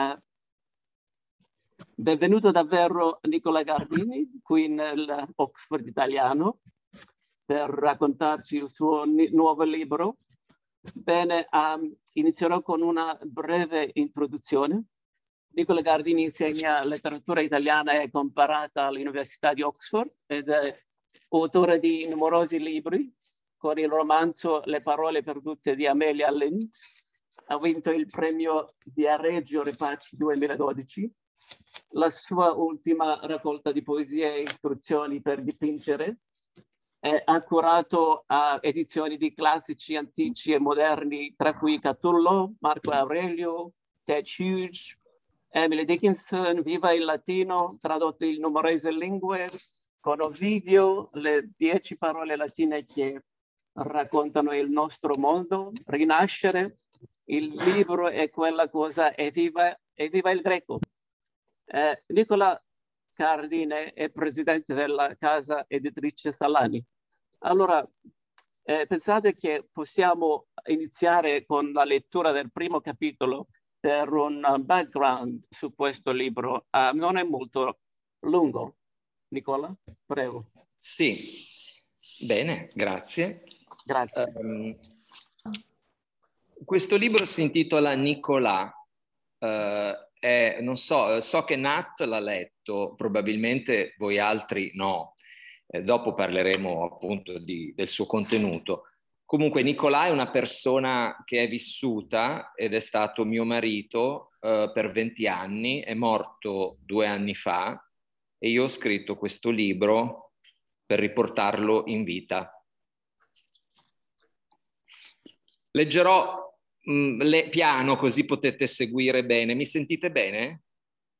Uh, benvenuto davvero Nicola Gardini qui nell'Oxford italiano per raccontarci il suo nuovo libro. Bene, um, inizierò con una breve introduzione. Nicola Gardini insegna letteratura italiana e comparata all'Università di Oxford ed è autore di numerosi libri con il romanzo Le parole perdute di Amelia Lind. Ha vinto il premio di Areggio Repaci 2012. La sua ultima raccolta di poesie e istruzioni per dipingere è accurato a edizioni di classici antici e moderni, tra cui Catullo, Marco Aurelio, Ted Hughes, Emily Dickinson, Viva il Latino, tradotto in numerose lingue, con Ovidio, le dieci parole latine che raccontano il nostro mondo, Rinascere, il libro è quella cosa, e viva, e viva il greco. Eh, Nicola Cardine è presidente della casa editrice Salani. Allora, eh, pensate che possiamo iniziare con la lettura del primo capitolo per un background su questo libro. Uh, non è molto lungo. Nicola, prego. Sì, bene, grazie. Grazie. Um, questo libro si intitola Nicolà. Uh, è, non so, so che Nat l'ha letto, probabilmente voi altri no. Eh, dopo parleremo appunto di, del suo contenuto. Comunque Nicolà è una persona che è vissuta ed è stato mio marito eh, per 20 anni, è morto due anni fa e io ho scritto questo libro per riportarlo in vita. Leggerò Mm, le, piano così potete seguire bene. Mi sentite bene?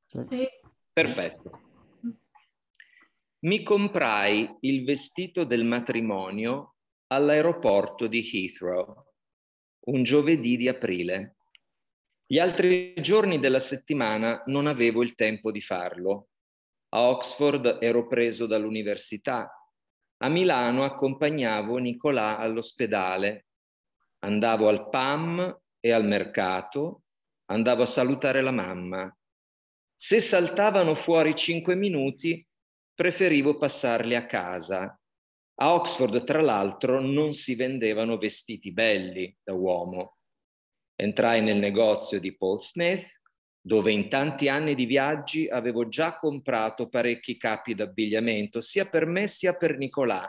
Sì. Perfetto. Mi comprai il vestito del matrimonio all'aeroporto di Heathrow, un giovedì di aprile. Gli altri giorni della settimana non avevo il tempo di farlo. A Oxford ero preso dall'università. A Milano accompagnavo Nicolà all'ospedale andavo al PAM e al mercato, andavo a salutare la mamma. Se saltavano fuori cinque minuti, preferivo passarli a casa. A Oxford, tra l'altro, non si vendevano vestiti belli da uomo. Entrai nel negozio di Paul Smith, dove in tanti anni di viaggi avevo già comprato parecchi capi d'abbigliamento, sia per me sia per Nicolà,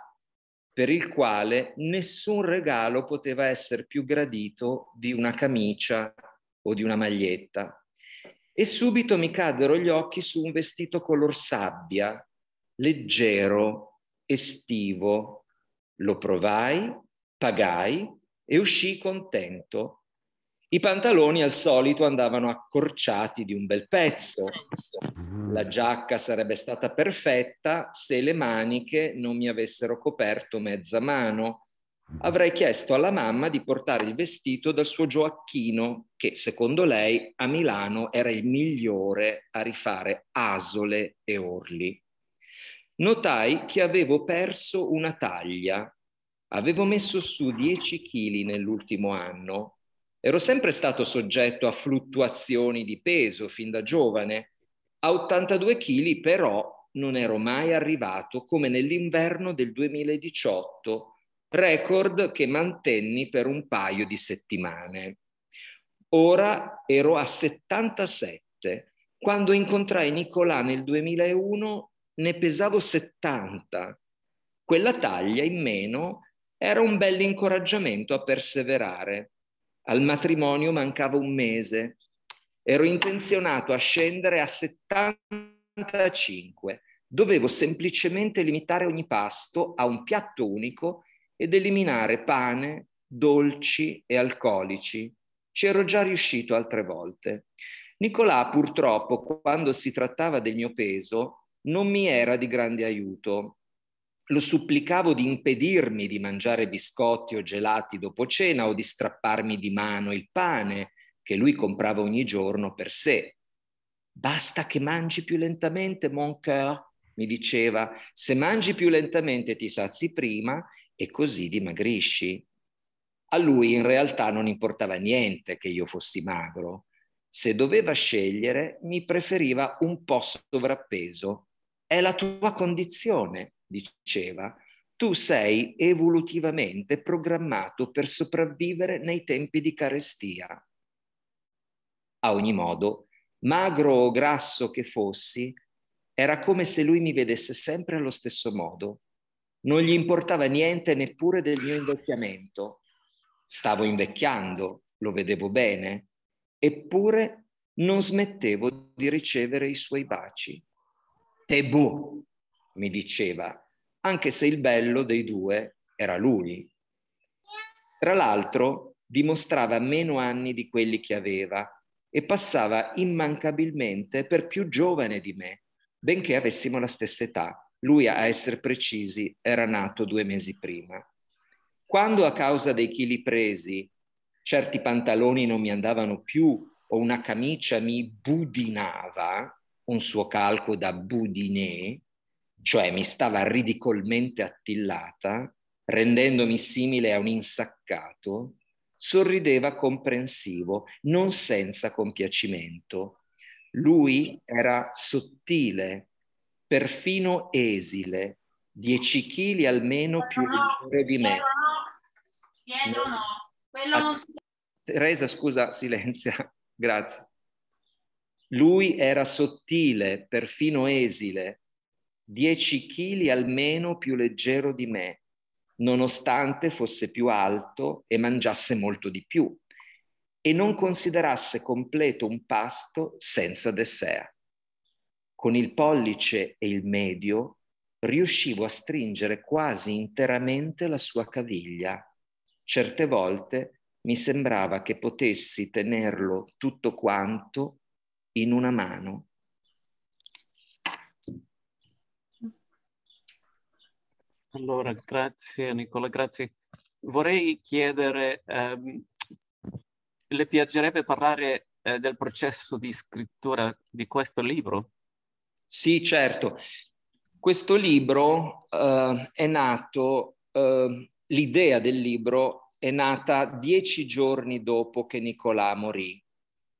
per il quale nessun regalo poteva essere più gradito di una camicia o di una maglietta. E subito mi caddero gli occhi su un vestito color sabbia, leggero, estivo. Lo provai, pagai e uscii contento i pantaloni al solito andavano accorciati di un bel pezzo. La giacca sarebbe stata perfetta se le maniche non mi avessero coperto mezza mano. Avrei chiesto alla mamma di portare il vestito dal suo Gioacchino, che secondo lei a Milano era il migliore a rifare asole e orli. Notai che avevo perso una taglia. Avevo messo su 10 kg nell'ultimo anno Ero sempre stato soggetto a fluttuazioni di peso fin da giovane. A 82 kg però non ero mai arrivato come nell'inverno del 2018, record che mantenni per un paio di settimane. Ora ero a 77. Quando incontrai Nicolà nel 2001 ne pesavo 70. Quella taglia in meno era un bel incoraggiamento a perseverare. Al matrimonio mancava un mese. Ero intenzionato a scendere a 75. Dovevo semplicemente limitare ogni pasto a un piatto unico ed eliminare pane, dolci e alcolici. Ci ero già riuscito altre volte. Nicolà, purtroppo, quando si trattava del mio peso, non mi era di grande aiuto lo supplicavo di impedirmi di mangiare biscotti o gelati dopo cena o di strapparmi di mano il pane che lui comprava ogni giorno per sé. Basta che mangi più lentamente, mon cœur, mi diceva, se mangi più lentamente ti sazi prima e così dimagrisci. A lui in realtà non importava niente che io fossi magro. Se doveva scegliere, mi preferiva un po' sovrappeso. È la tua condizione, diceva. Tu sei evolutivamente programmato per sopravvivere nei tempi di carestia. A ogni modo, magro o grasso che fossi, era come se lui mi vedesse sempre allo stesso modo. Non gli importava niente neppure del mio invecchiamento. Stavo invecchiando, lo vedevo bene, eppure non smettevo di ricevere i suoi baci. Tebù, mi diceva, anche se il bello dei due era lui. Tra l'altro, dimostrava meno anni di quelli che aveva e passava immancabilmente per più giovane di me, benché avessimo la stessa età. Lui, a essere precisi, era nato due mesi prima. Quando a causa dei chili presi certi pantaloni non mi andavano più o una camicia mi budinava, un suo calco da budinè, cioè mi stava ridicolmente attillata, rendendomi simile a un insaccato, sorrideva comprensivo, non senza compiacimento. Lui era sottile, perfino esile, dieci chili almeno più leggero di me. Pietro no, quello non si Teresa, scusa, silenzia, grazie. Lui era sottile, perfino esile, dieci chili almeno più leggero di me, nonostante fosse più alto e mangiasse molto di più e non considerasse completo un pasto senza dessert. Con il pollice e il medio riuscivo a stringere quasi interamente la sua caviglia. Certe volte mi sembrava che potessi tenerlo tutto quanto in una mano. Allora, grazie Nicola, grazie. Vorrei chiedere, ehm, le piacerebbe parlare eh, del processo di scrittura di questo libro? Sì, certo. Questo libro eh, è nato, eh, l'idea del libro è nata dieci giorni dopo che Nicolà morì.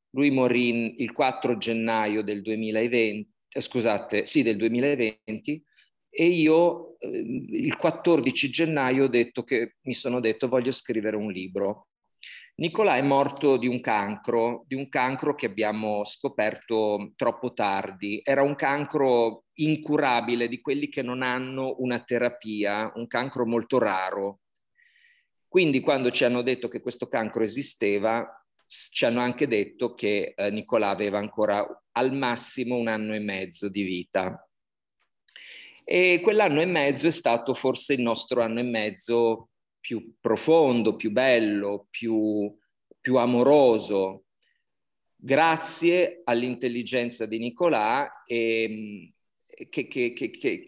Lui morì il 4 gennaio del 2020, eh, scusate, sì, del 2020 e io eh, il 14 gennaio ho detto che mi sono detto voglio scrivere un libro. Nicolà è morto di un cancro, di un cancro che abbiamo scoperto troppo tardi. Era un cancro incurabile, di quelli che non hanno una terapia, un cancro molto raro. Quindi quando ci hanno detto che questo cancro esisteva, ci hanno anche detto che eh, Nicolà aveva ancora al massimo un anno e mezzo di vita. E quell'anno e mezzo è stato forse il nostro anno e mezzo più profondo, più bello, più, più amoroso, grazie all'intelligenza di Nicolà e, che, che, che,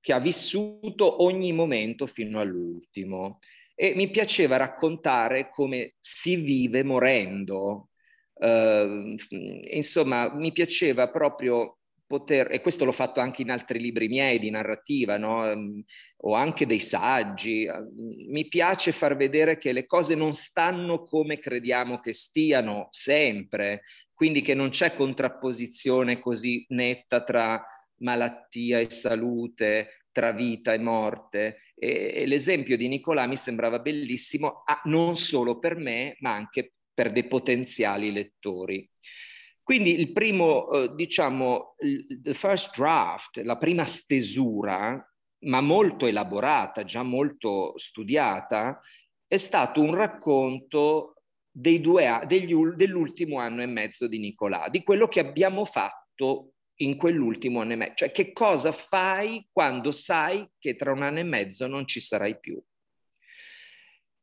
che, ha vissuto ogni momento fino all'ultimo e mi piaceva raccontare come si vive morendo. Uh, insomma, mi piaceva proprio poter, e questo l'ho fatto anche in altri libri miei di narrativa, no? um, o anche dei saggi, uh, mi piace far vedere che le cose non stanno come crediamo che stiano sempre, quindi che non c'è contrapposizione così netta tra malattia e salute, tra vita e morte. E, l'esempio di Nicolà mi sembrava bellissimo, non solo per me, ma anche per dei potenziali lettori. Quindi il primo, eh, diciamo, the first draft, la prima stesura, ma molto elaborata, già molto studiata, è stato un racconto due, degli, dell'ultimo anno e mezzo di Nicolà, di quello che abbiamo fatto in quell'ultimo anno e mezzo. Cioè che cosa fai quando sai che tra un anno e mezzo non ci sarai più?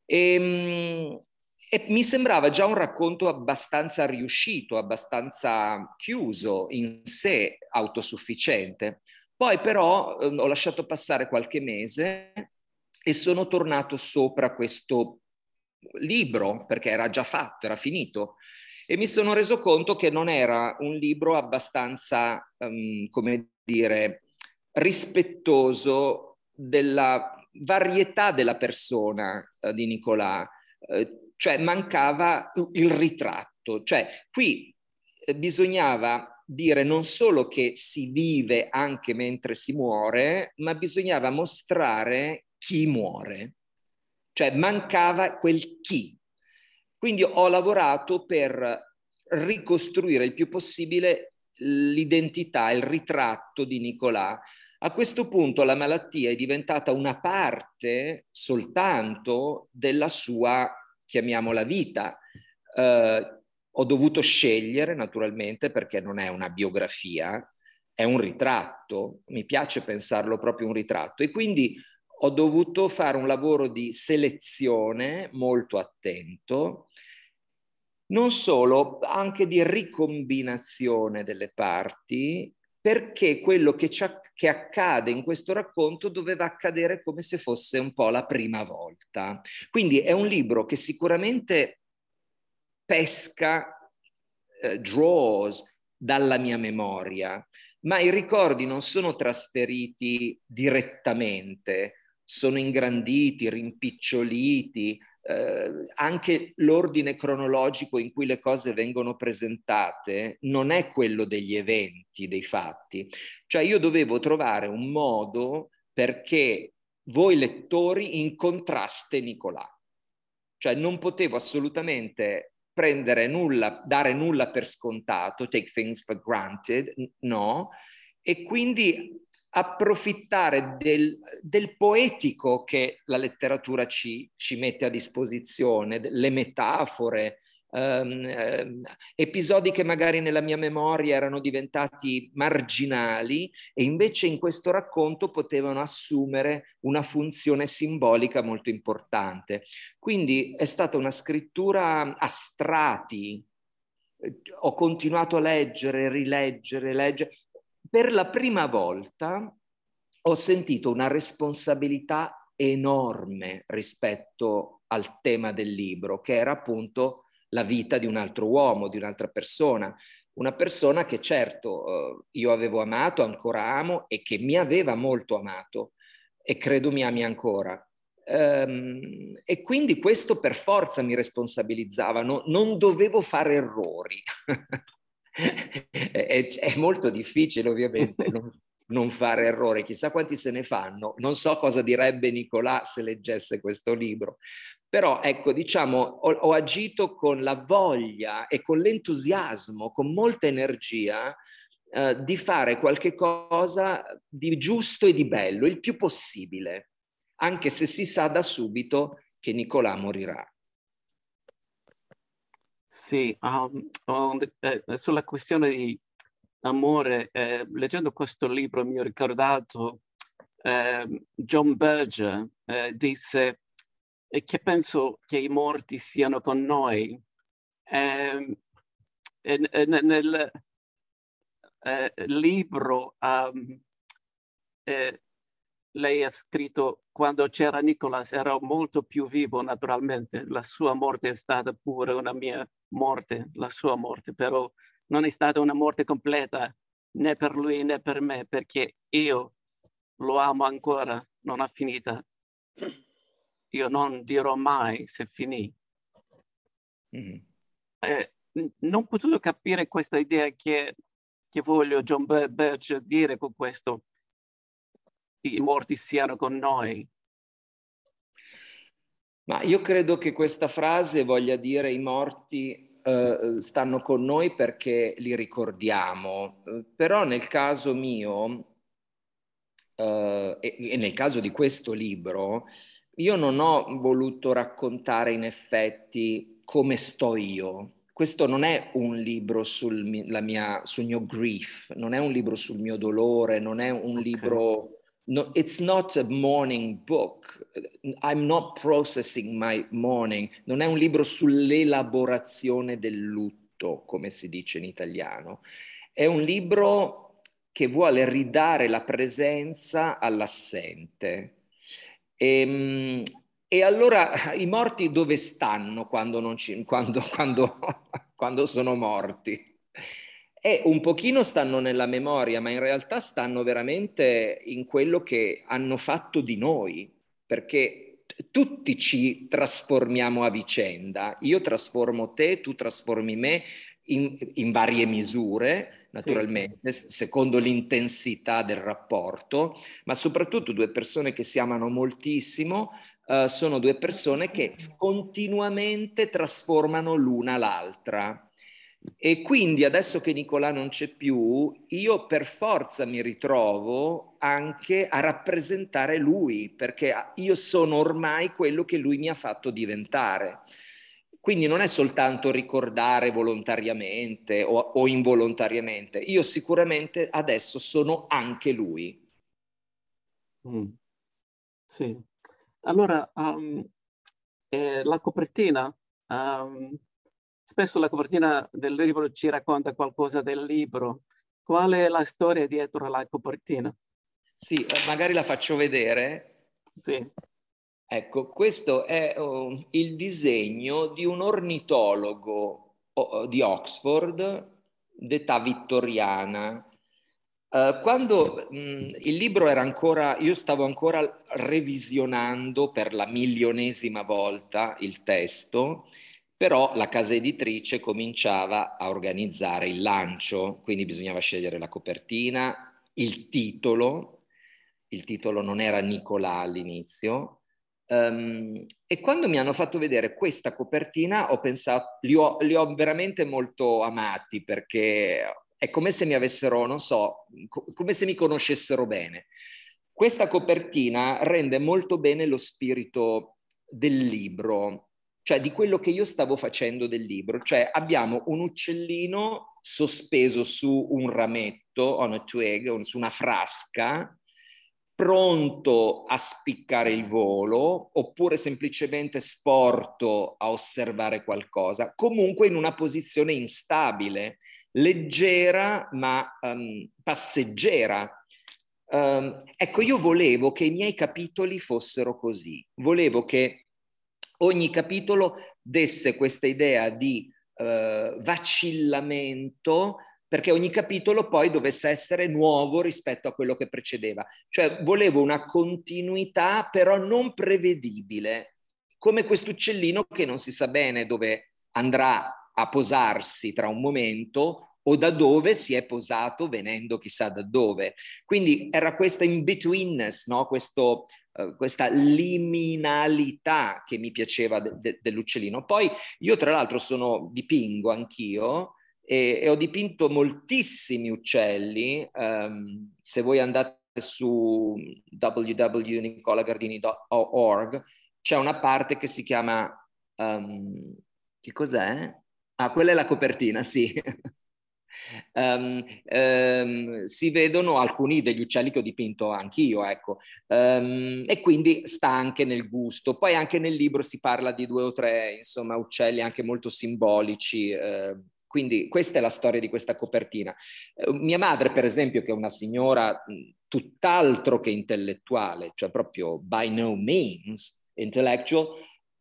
E, ehm, e mi sembrava già un racconto abbastanza riuscito, abbastanza chiuso in sé, autosufficiente. Poi però eh, ho lasciato passare qualche mese e sono tornato sopra questo libro perché era già fatto, era finito e mi sono reso conto che non era un libro abbastanza, um, come dire, rispettoso della varietà della persona uh, di Nicolà, uh, cioè mancava il ritratto, cioè qui bisognava dire non solo che si vive anche mentre si muore, ma bisognava mostrare chi muore. Cioè mancava quel chi. Quindi ho lavorato per ricostruire il più possibile l'identità, il ritratto di Nicolà. A questo punto la malattia è diventata una parte soltanto della sua, chiamiamola vita. Eh, ho dovuto scegliere, naturalmente, perché non è una biografia, è un ritratto, mi piace pensarlo proprio un ritratto e quindi ho dovuto fare un lavoro di selezione molto attento non solo, anche di ricombinazione delle parti, perché quello che, che, accade in questo racconto doveva accadere come se fosse un po' la prima volta. Quindi è un libro che sicuramente pesca, eh, draws dalla mia memoria, ma i ricordi non sono trasferiti direttamente, sono ingranditi, rimpiccioliti, eh, anche l'ordine cronologico in cui le cose vengono presentate non è quello degli eventi, dei fatti. Cioè io dovevo trovare un modo perché voi lettori incontraste Nicolà. Cioè non potevo assolutamente prendere nulla, dare nulla per scontato, take things for granted, no, e quindi approfittare del, del, poetico che la letteratura ci, ci, mette a disposizione, le metafore, ehm, ehm, episodi che magari nella mia memoria erano diventati marginali e invece in questo racconto potevano assumere una funzione simbolica molto importante. Quindi è stata una scrittura a strati, ho continuato a leggere, rileggere, leggere, per la prima volta ho sentito una responsabilità enorme rispetto al tema del libro, che era appunto la vita di un altro uomo, di un'altra persona. Una persona che certo eh, io avevo amato, ancora amo e che mi aveva molto amato e credo mi ami ancora. Um, e quindi questo per forza mi responsabilizzava, no? non dovevo fare errori. è, è, molto difficile ovviamente non, non, fare errori, chissà quanti se ne fanno, non so cosa direbbe Nicolà se leggesse questo libro, però ecco diciamo ho, ho agito con la voglia e con l'entusiasmo, con molta energia eh, di fare qualche cosa di giusto e di bello, il più possibile, anche se si sa da subito che Nicolà morirà. Sì, um, um, eh, sulla questione di amore, eh, leggendo questo libro mi ho ricordato eh, John Berger eh, disse che penso che i morti siano con noi. Ehm, nel eh, libro um, lei ha scritto quando c'era Nicolas ero molto più vivo naturalmente, la sua morte è stata pure una mia morte, la sua morte, però non è stata una morte completa né per lui né per me perché io lo amo ancora, non ha finita. Io non dirò mai se finì. Mm. Eh, non ho potuto capire questa idea che, che voglio John Birch dire con questo i morti siano con noi. Ma io credo che questa frase voglia dire i morti eh, stanno con noi perché li ricordiamo, però nel caso mio eh, e, e nel caso di questo libro, io non ho voluto raccontare in effetti come sto io, questo non è un libro sul, mia, sul, mio grief, non è un libro sul mio dolore, non è un okay. libro no, it's not a mourning book. I'm not processing my mourning. Non è un libro sull'elaborazione del lutto, come si dice in italiano. È un libro che vuole ridare la presenza all'assente. E, ehm, e allora i morti dove stanno quando, ci, quando, quando, quando sono morti? E un pochino stanno nella memoria, ma in realtà stanno veramente in quello che hanno fatto di noi, perché tutti ci trasformiamo a vicenda. Io trasformo te, tu trasformi me, in, in varie misure, naturalmente, Sì, sì. secondo l'intensità del rapporto, ma soprattutto due persone che si amano moltissimo, uh, sono due persone che continuamente trasformano l'una l'altra. E quindi adesso che Nicolà non c'è più, io per forza mi ritrovo anche a rappresentare lui, perché io sono ormai quello che lui mi ha fatto diventare. Quindi non è soltanto ricordare volontariamente o, o involontariamente, io sicuramente adesso sono anche lui. Mm. Sì. Allora, um, eh, la copertina, um, spesso la copertina del libro ci racconta qualcosa del libro. Qual è la storia dietro la copertina? Sì, eh, magari la faccio vedere. Sì. Ecco, questo è uh, il disegno di un ornitologo uh, di Oxford d'età vittoriana. Uh, quando mh, il libro era ancora, io stavo ancora revisionando per la milionesima volta il testo, però la casa editrice cominciava a organizzare il lancio, quindi bisognava scegliere la copertina, il titolo, il titolo non era Nicolà all'inizio, Um, e quando mi hanno fatto vedere questa copertina ho pensato, li ho, li ho, veramente molto amati perché è come se mi avessero, non so, co- come se mi conoscessero bene. Questa copertina rende molto bene lo spirito del libro, cioè di quello che io stavo facendo del libro. Cioè abbiamo un uccellino sospeso su un rametto, on a twig, su una frasca, pronto a spiccare il volo oppure semplicemente sporto a osservare qualcosa, comunque in una posizione instabile, leggera ma um, passeggera. Um, ecco, io volevo che i miei capitoli fossero così, volevo che ogni capitolo desse questa idea di uh, vacillamento, perché ogni capitolo poi dovesse essere nuovo rispetto a quello che precedeva. Cioè volevo una continuità però non prevedibile, come quest'uccellino che non si sa bene dove andrà a posarsi tra un momento o da dove si è posato venendo chissà da dove. Quindi era questa in-betweenness, no? Questo, uh, questa liminalità che mi piaceva de- de- dell'uccellino. Poi io tra l'altro sono dipingo anch'io, e, e ho dipinto moltissimi uccelli. Um, se voi andate su www.nicolagardini.org c'è una parte che si chiama um, che cos'è? Ah, quella è la copertina, sì. Um, um, si vedono alcuni degli uccelli che ho dipinto anch'io, ecco, um, e quindi sta anche nel gusto. Poi anche nel libro si parla di due o tre, insomma, uccelli anche molto simbolici. Uh, quindi questa è la storia di questa copertina. Eh, mia madre, per esempio, che è una signora tutt'altro che intellettuale, cioè proprio by no means intellectual,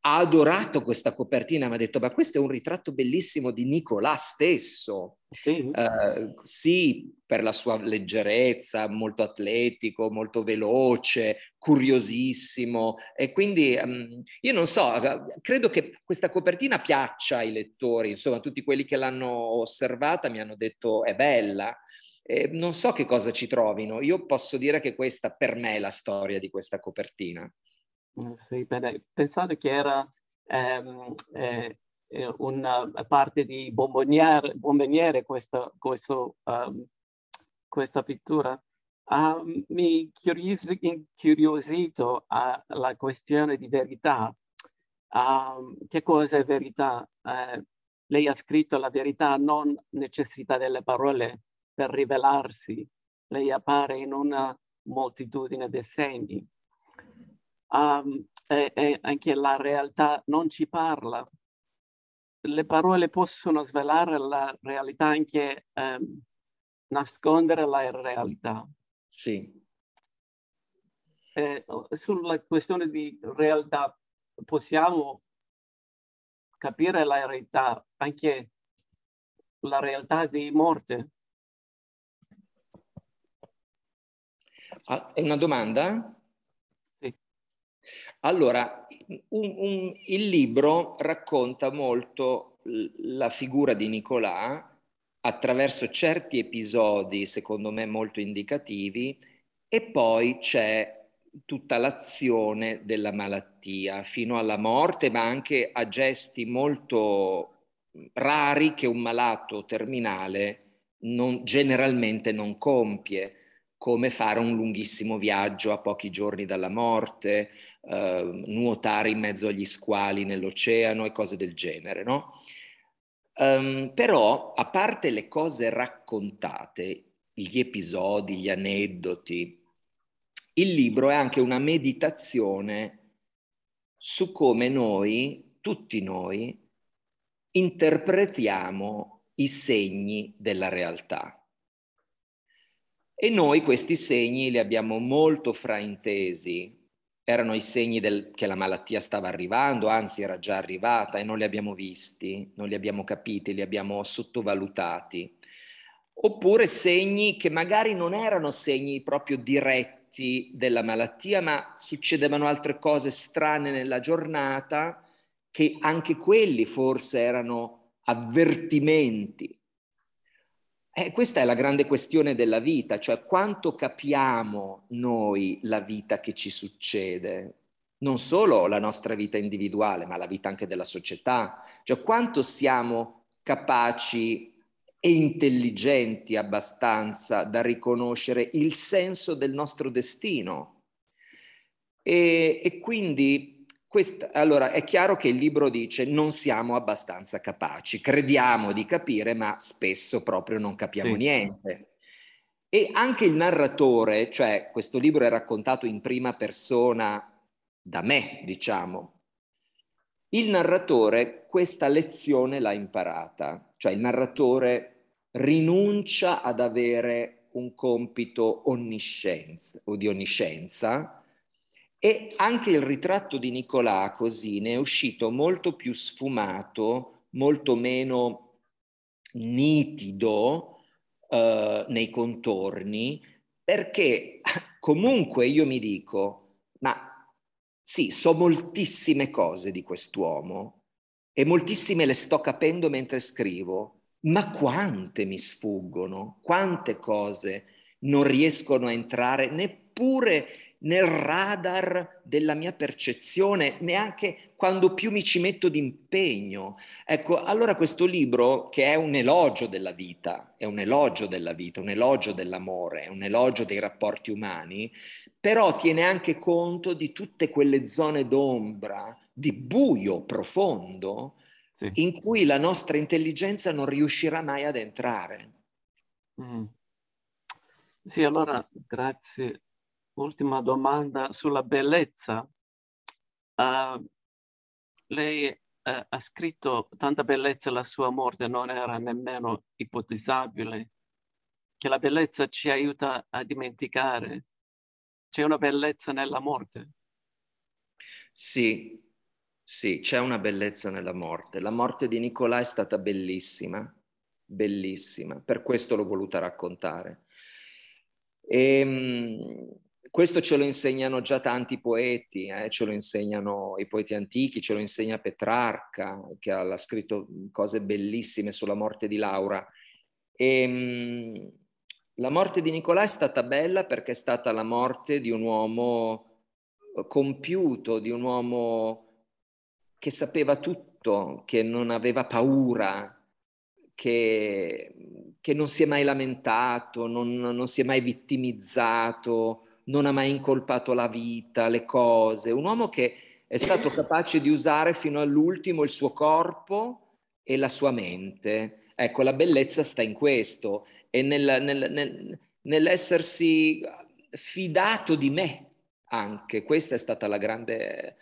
ha adorato questa copertina, mi ha detto, ma questo è un ritratto bellissimo di Nicolà stesso. Sì. Uh, sì, per la sua leggerezza, molto atletico, molto veloce, curiosissimo. E quindi um, io non so, credo che questa copertina piaccia ai lettori, insomma, tutti quelli che l'hanno osservata mi hanno detto è bella. E non so che cosa ci trovino. Io posso dire che questa per me è la storia di questa copertina. Sì, bene. Pensate che era ehm, eh, una parte di bomboniere, questa, questo, um, questa pittura. Uh, mi incuriosito alla questione di verità. Uh, che cosa è verità? Uh, lei ha scritto la verità non necessità delle parole per rivelarsi. Lei appare in una moltitudine di segni um, e, e anche la realtà non ci parla. Le parole possono svelare la realtà, anche um, nascondere la realtà. Sì. E, sulla questione di realtà possiamo capire la realtà, anche la realtà di morte. Ah, è una domanda? Allora, un, un, il libro racconta molto la figura di Nicolà attraverso certi episodi, secondo me molto indicativi, e poi c'è tutta l'azione della malattia fino alla morte, ma anche a gesti molto rari che un malato terminale non, generalmente non compie, come fare un lunghissimo viaggio a pochi giorni dalla morte, eh, nuotare in mezzo agli squali nell'oceano e cose del genere, no? Um, però, a parte le cose raccontate, gli episodi, gli aneddoti, il libro è anche una meditazione su come noi, tutti noi, interpretiamo i segni della realtà. E noi questi segni li abbiamo molto fraintesi. Erano i segni del, che la malattia stava arrivando, anzi era già arrivata e non li abbiamo visti, non li abbiamo capiti, li abbiamo sottovalutati. Oppure segni che magari non erano segni proprio diretti della malattia, ma succedevano altre cose strane nella giornata che anche quelli forse erano avvertimenti. Eh, questa è la grande questione della vita, cioè quanto capiamo noi la vita che ci succede, non solo la nostra vita individuale, ma la vita anche della società, cioè quanto siamo capaci e intelligenti abbastanza da riconoscere il senso del nostro destino. E, e quindi questa, allora è chiaro che il libro dice non siamo abbastanza capaci, crediamo di capire, ma spesso proprio non capiamo sì. niente. E anche il narratore, cioè questo libro è raccontato in prima persona da me, diciamo. Il narratore questa lezione l'ha imparata, cioè il narratore rinuncia ad avere un compito onniscienza, o di onniscienza e anche il ritratto di Nicolà così ne è uscito molto più sfumato, molto meno nitido uh, nei contorni, perché comunque io mi dico, ma sì, so moltissime cose di quest'uomo e moltissime le sto capendo mentre scrivo, ma quante mi sfuggono, quante cose non riescono a entrare neppure nel radar della mia percezione, neanche quando più mi ci metto d'impegno. Ecco, allora questo libro, che è un elogio della vita, è un elogio della vita, un elogio dell'amore, è un elogio dei rapporti umani, però tiene anche conto di tutte quelle zone d'ombra, di buio profondo, sì. in cui la nostra intelligenza non riuscirà mai ad entrare. Mm. Sì, allora grazie. Ultima domanda sulla bellezza. Uh, lei uh, ha scritto tanta bellezza, la sua morte non era nemmeno ipotizzabile, che la bellezza ci aiuta a dimenticare. C'è una bellezza nella morte. Sì, sì, c'è una bellezza nella morte. La morte di Nicolà è stata bellissima, bellissima, per questo l'ho voluta raccontare. E, ehm, questo ce lo insegnano già tanti poeti, eh? ce lo insegnano i poeti antichi, ce lo insegna Petrarca, che ha scritto cose bellissime sulla morte di Laura. E, ehm, la morte di Nicolà è stata bella perché è stata la morte di un uomo compiuto, di un uomo che sapeva tutto, che non aveva paura, che, che non si è mai lamentato, non, non si è mai vittimizzato, non ha mai incolpato la vita, le cose, un uomo che è stato capace di usare fino all'ultimo il suo corpo e la sua mente. Ecco, la bellezza sta in questo e nel, nel, nel, nell'essersi fidato di me anche. Questa è stata la grande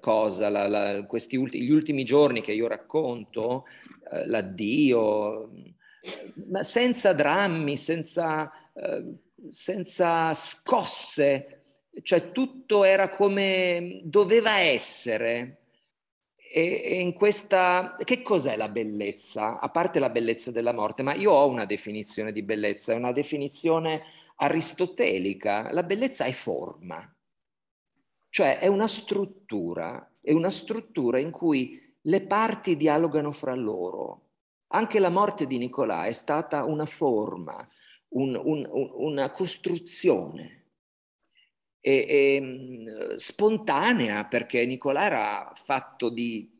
cosa, la, la, questi ulti, gli ultimi giorni che io racconto, eh, l'addio, ma senza drammi, senza, eh, senza scosse, cioè tutto era come doveva essere. E, e in questa, che cos'è la bellezza? A parte la bellezza della morte, ma io ho una definizione di bellezza, è una definizione aristotelica. La bellezza è forma. Cioè è una struttura, è una struttura in cui le parti dialogano fra loro. Anche la morte di Nicolà è stata una forma, un, un, una costruzione e, e, spontanea, perché Nicolà era fatto di,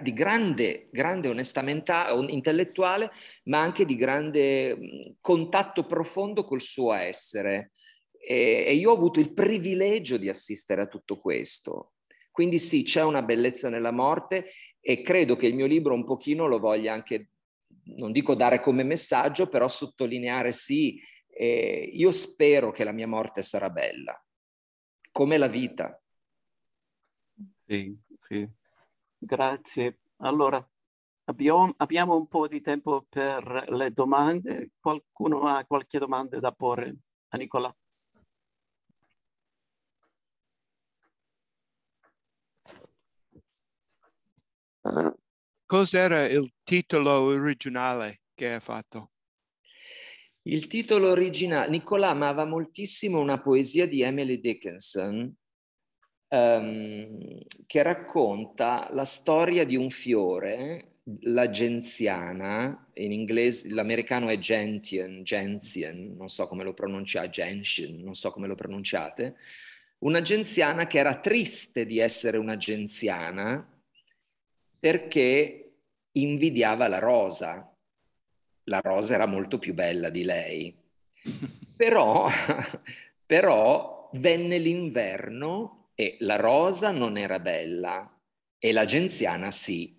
di grande, grande onestà intellettuale, ma anche di grande contatto profondo col suo essere. E, e io ho avuto il privilegio di assistere a tutto questo. Quindi sì, c'è una bellezza nella morte e credo che il mio libro un pochino lo voglia anche, non dico dare come messaggio, però sottolineare sì, eh, io spero che la mia morte sarà bella, come la vita. Sì, sì. Grazie. Allora, abbiamo, abbiamo un po' di tempo per le domande. Qualcuno ha qualche domanda da porre a Nicola? Cos'era il titolo originale che ha fatto? Il titolo originale, Nicolà amava moltissimo una poesia di Emily Dickinson um, che racconta la storia di un fiore, la genziana, in inglese l'americano è gentian, gentian, non so come lo pronunciate, gentian, non so come lo pronunciate, una genziana che era triste di essere una genziana perché invidiava la rosa. La rosa era molto più bella di lei. Però, però venne l'inverno e la rosa non era bella e la genziana sì.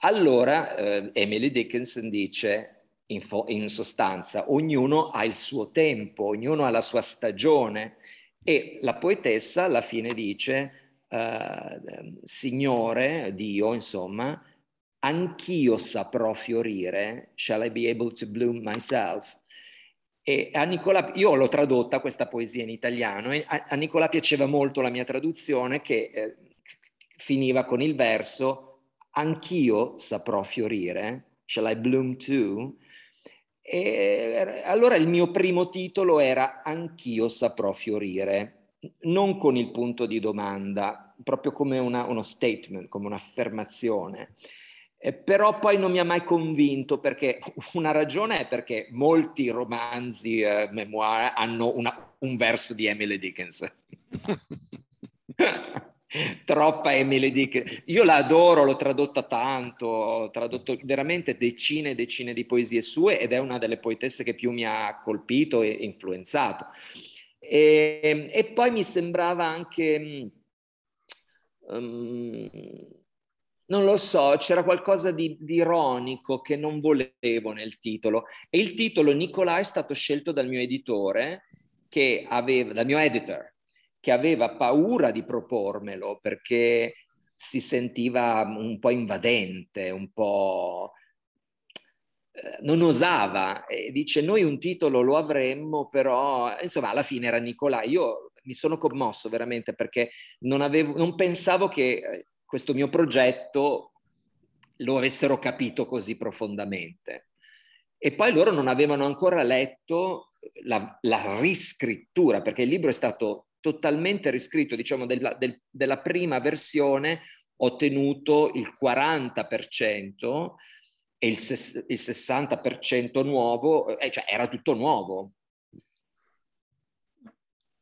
Allora eh, Emily Dickinson dice, in, fo- in sostanza, ognuno ha il suo tempo, ognuno ha la sua stagione e la poetessa alla fine dice eh, Signore, Dio, insomma, anch'io saprò fiorire, shall I be able to bloom myself? E a Nicola, io l'ho tradotta questa poesia in italiano e a, a Nicola piaceva molto la mia traduzione che eh, finiva con il verso anch'io saprò fiorire, shall I bloom too? E allora il mio primo titolo era Anch'io saprò fiorire non con il punto di domanda, proprio come una, uno statement, come un'affermazione. Eh, però poi non mi ha mai convinto perché una ragione è perché molti romanzi, eh, memoir hanno una, un verso di Emily Dickinson. Troppa Emily Dickinson. Io la adoro, l'ho tradotta tanto, ho tradotto veramente decine e decine di poesie sue ed è una delle poetesse che più mi ha colpito e influenzato. E, ehm, e poi mi sembrava anche, um, non lo so, c'era qualcosa di, di, ironico che non volevo nel titolo. E il titolo Nicolà è stato scelto dal mio editore, che aveva, dal mio editor, che aveva paura di propormelo perché si sentiva un po' invadente, un po' Eh, non osava e dice noi un titolo lo avremmo però insomma alla fine era Nicolà io mi sono commosso veramente perché non, avevo, non pensavo che eh, questo mio progetto lo avessero capito così profondamente e poi loro non avevano ancora letto la, la riscrittura perché il libro è stato totalmente riscritto diciamo della, del, della prima versione ho tenuto il 40% e il, ses- il 60% nuovo, eh, cioè era tutto nuovo.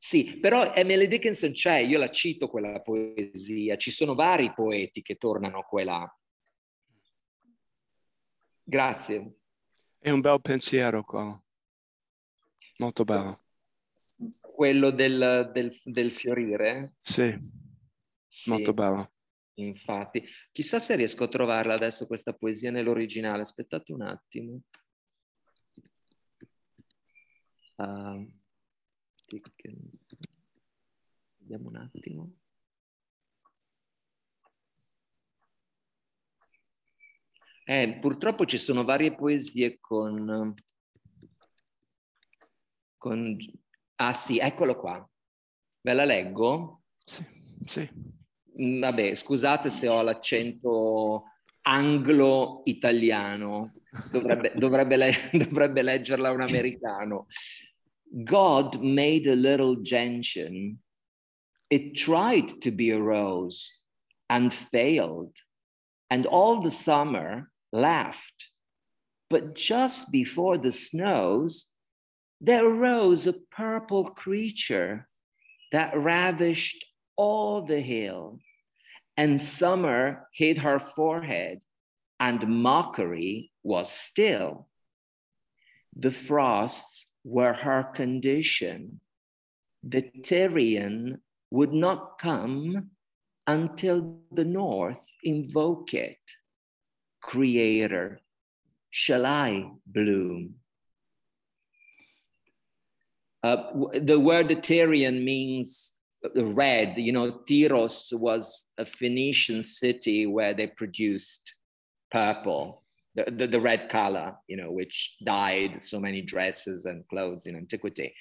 Sì, però Emily Dickinson c'è, io la cito quella poesia, ci sono vari poeti che tornano qua e là. Grazie. È un bel pensiero qua, molto bello. Quello del, del, del fiorire? Sì, sì, molto bello. Infatti, chissà se riesco a trovarla adesso questa poesia nell'originale. Aspettate un attimo. Uh, Dickens. Vediamo un attimo. Eh, purtroppo ci sono varie poesie con, con... Ah sì, eccolo qua. Ve la leggo? Sì, sì. Mm, vabbè, scusate se ho l'accento anglo-italiano, dovrebbe, dovrebbe, le- dovrebbe leggerla un americano. God made a little gentian. It tried to be a rose and failed and all the summer laughed. But just before the snows, there arose a purple creature that ravished all the hill, and summer hid her forehead, and mockery was still. The frosts were her condition. The Tyrian would not come until the north invoke it. Creator, shall I bloom? Uh, the word Tyrian means red. You know, Tyros was a Phoenician city where they produced purple, the, the, the, red color, you know, which dyed so many dresses and clothes in antiquity.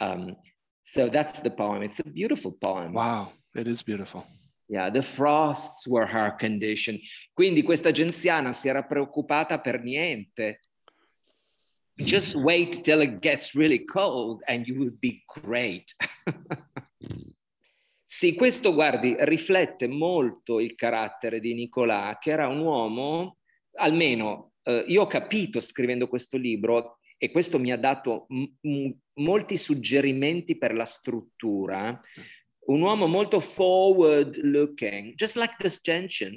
Um, so that's the poem. It's a beautiful poem. Wow, it is beautiful. Yeah, the frosts were her condition. Quindi questa genziana si era preoccupata per niente. Just wait till it gets really cold and you will be great. sì, questo guardi, riflette molto il carattere di Nicolà, che era un uomo, almeno eh, io ho capito scrivendo questo libro, e questo mi ha dato m- molti suggerimenti per la struttura, un uomo molto forward looking, just like this Gentian,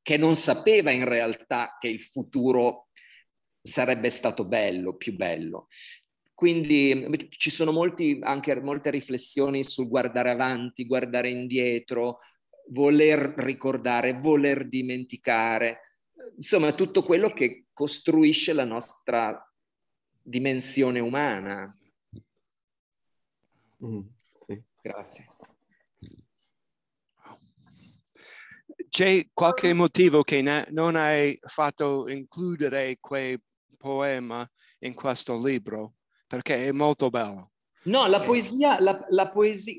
che non sapeva in realtà che il futuro sarebbe stato bello, più bello. Quindi ci sono molti, anche molte riflessioni sul guardare avanti, guardare indietro, voler ricordare, voler dimenticare, insomma tutto quello che costruisce la nostra dimensione umana. Mm, sì. Grazie. C'è qualche motivo che ne, non hai fatto includere quel poema in questo libro? Perché è molto bello. No, la poesia, la, la poesia,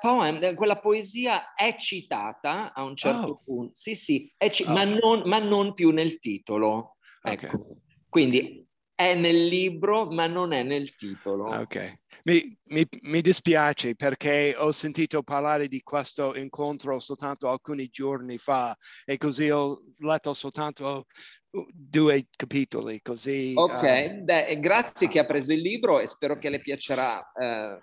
poem, quella poesia è citata a un certo oh. punto. Sì, sì, ci- oh. ma, non, ma, non, più nel titolo. Ecco. Okay. Quindi è nel libro, ma non è nel titolo. Ok, mi, mi, mi, dispiace perché ho sentito parlare di questo incontro soltanto alcuni giorni fa e così ho letto soltanto due capitoli. Così, ok, uh, beh, grazie che ha preso il libro e spero che le piacerà. Uh...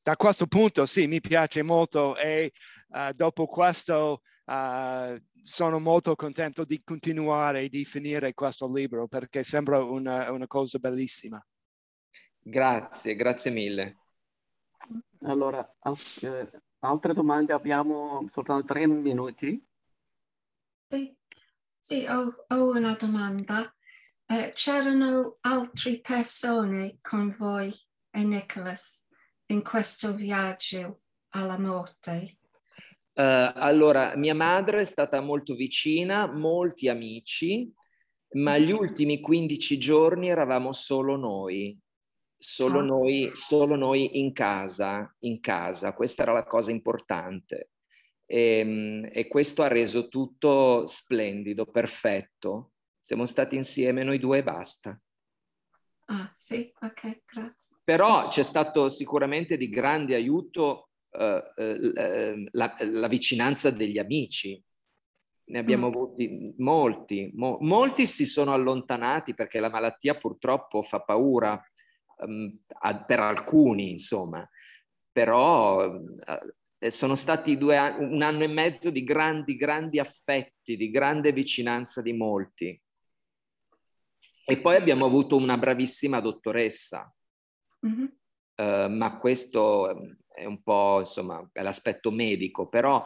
Da questo punto sì, mi piace molto e uh, dopo questo uh, sono molto contento di continuare di finire questo libro perché sembra una, una cosa bellissima. Grazie, grazie mille. Allora, eh, altre domande? Abbiamo soltanto tre minuti. Sì, sì ho, ho, una domanda. Eh, c'erano altre persone con voi e Nicholas in questo viaggio alla morte? Uh, allora, mia madre è stata molto vicina, molti amici, ma gli ultimi 15 giorni eravamo solo noi, solo ah. noi, solo noi in casa, in casa. Questa era la cosa importante. E, ehm, e questo ha reso tutto splendido, perfetto. Siamo stati insieme noi due e basta. Ah, sì, ok, grazie. Però c'è stato sicuramente di grande aiuto uh, la, la, vicinanza degli amici. Ne abbiamo mm. avuti molti, mo, molti si sono allontanati perché la malattia purtroppo fa paura um, a, per alcuni, insomma, però uh, sono stati due un anno e mezzo di grandi, grandi affetti, di grande vicinanza di molti. E poi abbiamo avuto una bravissima dottoressa, mm-hmm. Uh, ma questo è un po' insomma l'aspetto medico, però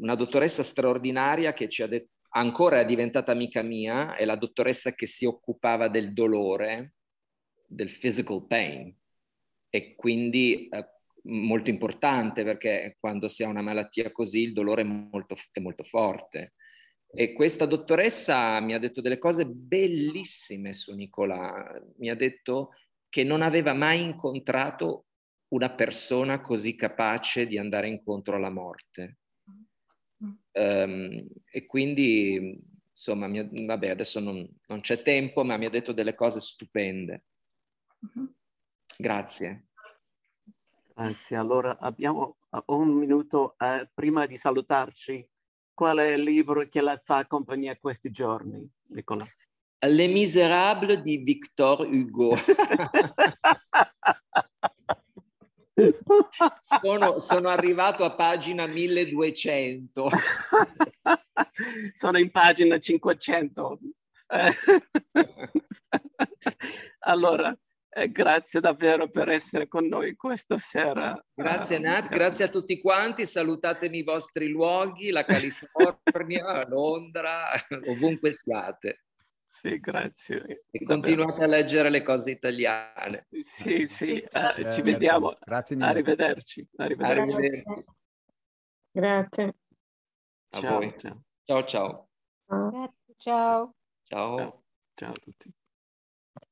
una dottoressa straordinaria che ci ha detto, ancora è diventata amica mia, è la dottoressa che si occupava del dolore, del physical pain e quindi eh, molto importante perché quando si ha una malattia così il dolore è molto, è molto forte. E questa dottoressa mi ha detto delle cose bellissime su Nicola, mi ha detto che non aveva mai incontrato una persona così capace di andare incontro alla morte. Um, e quindi, insomma, mi, vabbè, adesso non, non, c'è tempo, ma mi ha detto delle cose stupende. Grazie. Grazie. Allora, abbiamo un minuto eh, prima di salutarci. quale libro che la fa compagnia questi giorni, Nicola? Les Miserables di Victor Hugo. sono, sono, arrivato a pagina 1200. sono in pagina 500. allora, eh, grazie davvero per essere con noi questa sera. Grazie Nat, grazie a tutti quanti, salutatemi i vostri luoghi, la California, Londra, ovunque siate. Sì, grazie. E continuate a leggere le cose italiane. Sì, sì, eh, ci vediamo. Grazie mille. Arrivederci. Arrivederci. Arrivederci. Grazie. A Ciao, voi. ciao. Ciao ciao. Grazie, ciao. Ciao. Ciao a tutti.